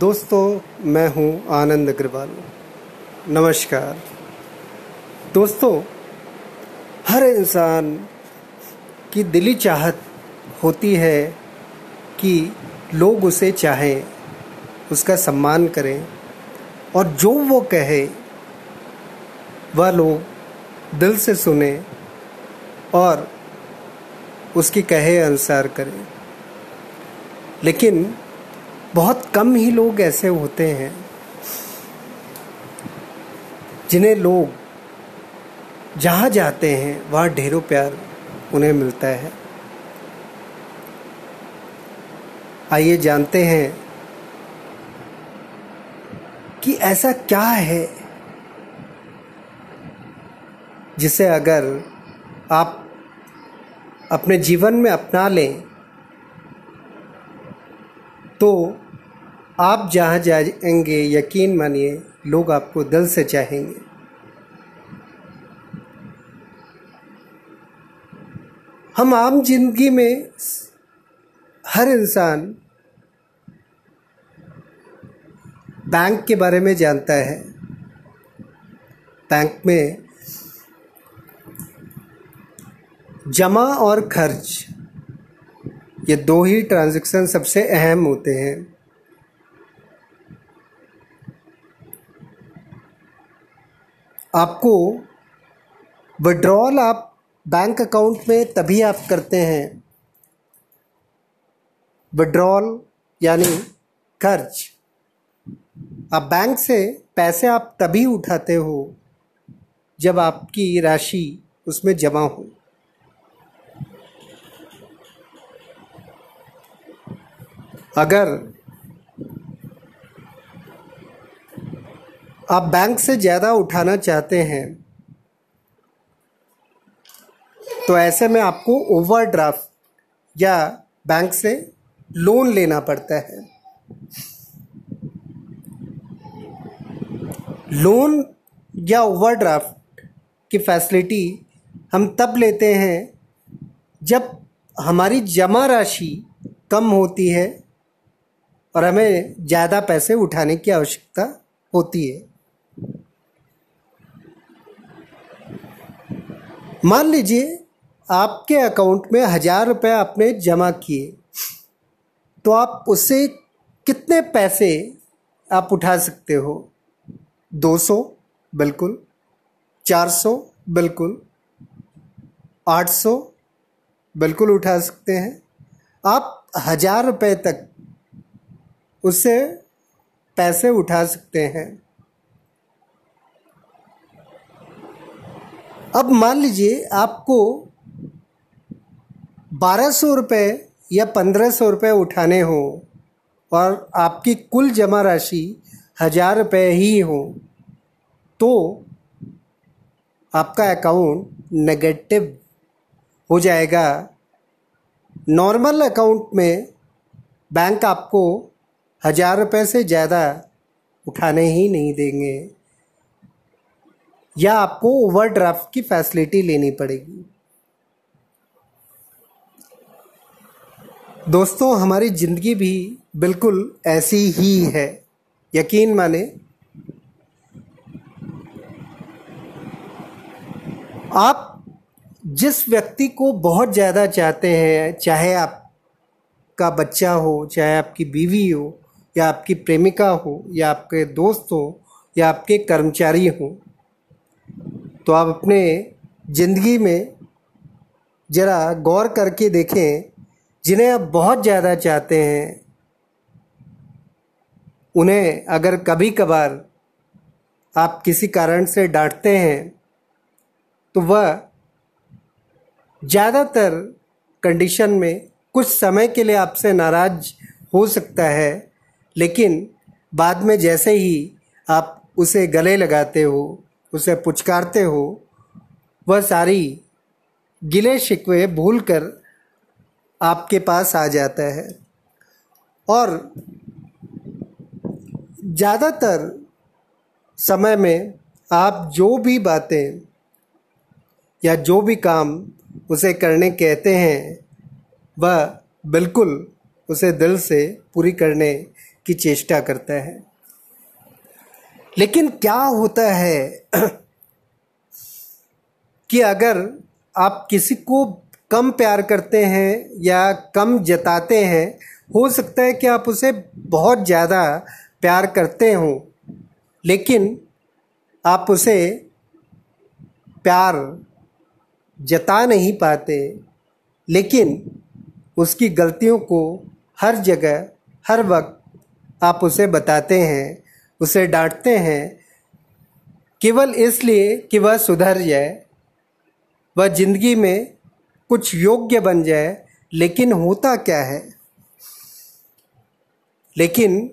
दोस्तों, मैं हूँ आनंद अग्रवाल। नमस्कार। दोस्तों, हर इंसान की दिली चाहत होती है कि लोग उसे चाहें, उसका सम्मान करें, और जो वो कहे वह लोग दिल से सुने और उसकी कहे अनुसार करें। लेकिन बहुत कम ही लोग ऐसे होते हैं जिन्हें लोग जहाँ जाते हैं, वहाँ ढेरों प्यार उन्हें मिलता है। आइए जानते हैं कि ऐसा क्या है जिसे अगर आप अपने जीवन में अपना लें तो आप जहाँ जाएँगे, यकीन मानिए, लोग आपको दिल से चाहेंगे। हम आम ज़िंदगी में हर इंसान बैंक के बारे में जानता है। बैंक में जमा और खर्च, ये दो ही ट्रांजैक्शन सबसे अहम होते हैं। आपको विड्रॉल आप बैंक अकाउंट में तभी आप करते हैं। विड्रॉल यानी खर्च। आप बैंक से पैसे आप तभी उठाते हो जब आपकी राशि उसमें जमा हो। अगर आप बैंक से ज़्यादा उठाना चाहते हैं तो ऐसे में आपको ओवरड्राफ्ट या बैंक से लोन लेना पड़ता है। लोन या ओवरड्राफ्ट की फैसिलिटी हम तब लेते हैं जब हमारी जमा राशि कम होती है और हमें ज़्यादा पैसे उठाने की आवश्यकता होती है। मान लीजिए आपके अकाउंट में हज़ार रुपये आपने जमा किए तो आप उससे कितने पैसे आप उठा सकते हो? दो सौ, बिल्कुल। चार सौ, बिल्कुल। आठ सौ, बिल्कुल उठा सकते हैं। आप हज़ार रुपये तक उससे पैसे उठा सकते हैं। अब मान लीजिए आपको बारह सौ रुपये या पंद्रह सौ रुपये उठाने हो और आपकी कुल जमा राशि हज़ार रुपये ही हो तो आपका अकाउंट नेगेटिव हो जाएगा। नॉर्मल अकाउंट में बैंक आपको हज़ार रुपये से ज़्यादा उठाने ही नहीं देंगे। या आपको ओवरड्राफ्ट की फैसिलिटी लेनी पड़ेगी। दोस्तों, हमारी ज़िंदगी भी बिल्कुल ऐसी ही है। यकीन माने, आप जिस व्यक्ति को बहुत ज़्यादा चाहते हैं, चाहे आपका बच्चा हो, चाहे आपकी बीवी हो, या आपकी प्रेमिका हो, या आपके दोस्त हो, या आपके कर्मचारी हो तो आप अपने ज़िंदगी में ज़रा गौर करके देखें, जिन्हें आप बहुत ज़्यादा चाहते हैं, उन्हें अगर कभी कभार आप किसी कारण से डांटते हैं तो वह ज़्यादातर कंडीशन में कुछ समय के लिए आपसे नाराज़ हो सकता है, लेकिन बाद में जैसे ही आप उसे गले लगाते हो उसे पुचकारते हो, वह सारी गिले शिकवे भूल कर आपके पास आ जाता है। और ज़्यादातर समय में आप जो भी बातें या जो भी काम उसे करने कहते हैं, वह बिल्कुल उसे दिल से पूरी करने की चेष्टा करता है। लेकिन क्या होता है कि अगर आप किसी को कम प्यार करते हैं या कम जताते हैं, हो सकता है कि आप उसे बहुत ज़्यादा प्यार करते हों, लेकिन आप उसे प्यार जता नहीं पाते, लेकिन उसकी गलतियों को हर जगह, हर वक्त आप उसे बताते हैं। उसे डांटते हैं, केवल इसलिए कि वह सुधर जाए, वह ज़िंदगी में कुछ योग्य बन जाए, लेकिन होता क्या है? लेकिन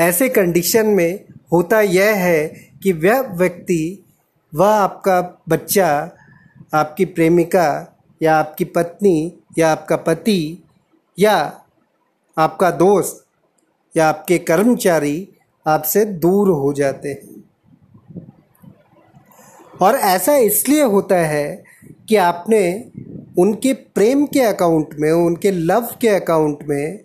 ऐसे कंडीशन में होता यह है कि वह व्यक्ति, वह आपका बच्चा, आपकी प्रेमिका या आपकी पत्नी या आपका पति या आपका दोस्त या आपके कर्मचारी आपसे दूर हो जाते हैं। और ऐसा इसलिए होता है कि आपने उनके प्रेम के अकाउंट में, उनके लव के अकाउंट में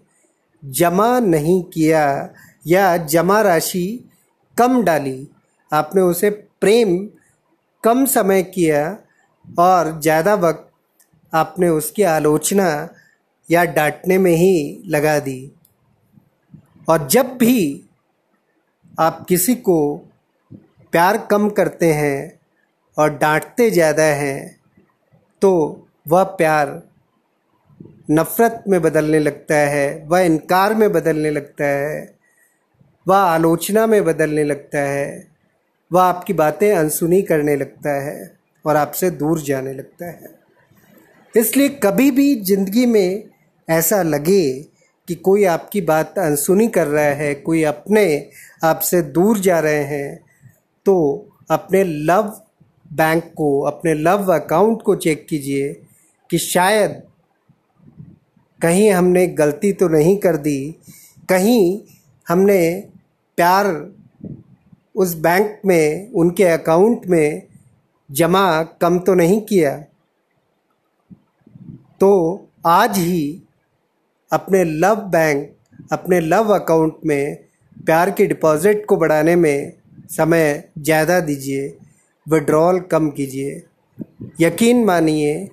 जमा नहीं किया या जमा राशि कम डाली, आपने उसे प्रेम कम समय किया और ज़्यादा वक्त आपने उसकी आलोचना या डांटने में ही लगा दी। और जब भी आप किसी को प्यार कम करते हैं और डांटते ज़्यादा हैं तो वह प्यार नफ़रत में बदलने लगता है, वह इनकार में बदलने लगता है, वह आलोचना में बदलने लगता है, वह आपकी बातें अनसुनी करने लगता है और आपसे दूर जाने लगता है। इसलिए कभी भी ज़िंदगी में ऐसा लगे कि कोई आपकी बात अनसुनी कर रहा है, कोई अपने आपसे दूर जा रहे हैं तो अपने लव बैंक को, अपने लव अकाउंट को चेक कीजिए कि शायद कहीं हमने गलती तो नहीं कर दी, कहीं हमने प्यार उस बैंक में, उनके अकाउंट में जमा कम तो नहीं किया। तो आज ही अपने लव बैंक, अपने लव अकाउंट में प्यार की डिपॉज़िट को बढ़ाने में समय ज़्यादा दीजिए विड्रॉल कम कीजिए। यकीन मानिए,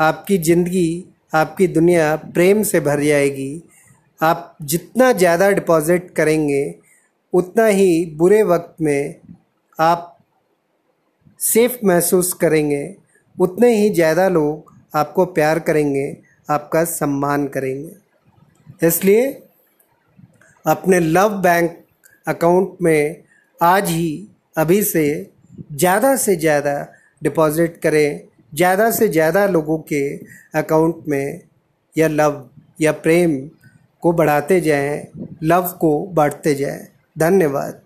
आपकी ज़िंदगी, आपकी दुनिया प्रेम से भर जाएगी। आप जितना ज़्यादा डिपॉज़िट करेंगे, उतना ही बुरे वक्त में आप सेफ़ महसूस करेंगे। उतने ही ज़्यादा लोग आपको प्यार करेंगे, आपका सम्मान करेंगे। इसलिए अपने लव बैंक अकाउंट में आज ही, अभी से ज़्यादा से ज़्यादा डिपॉज़िट करें, ज़्यादा से ज़्यादा लोगों के अकाउंट में या लव या प्रेम को बढ़ाते जाएँ, लव को बांटते जाएँ। धन्यवाद।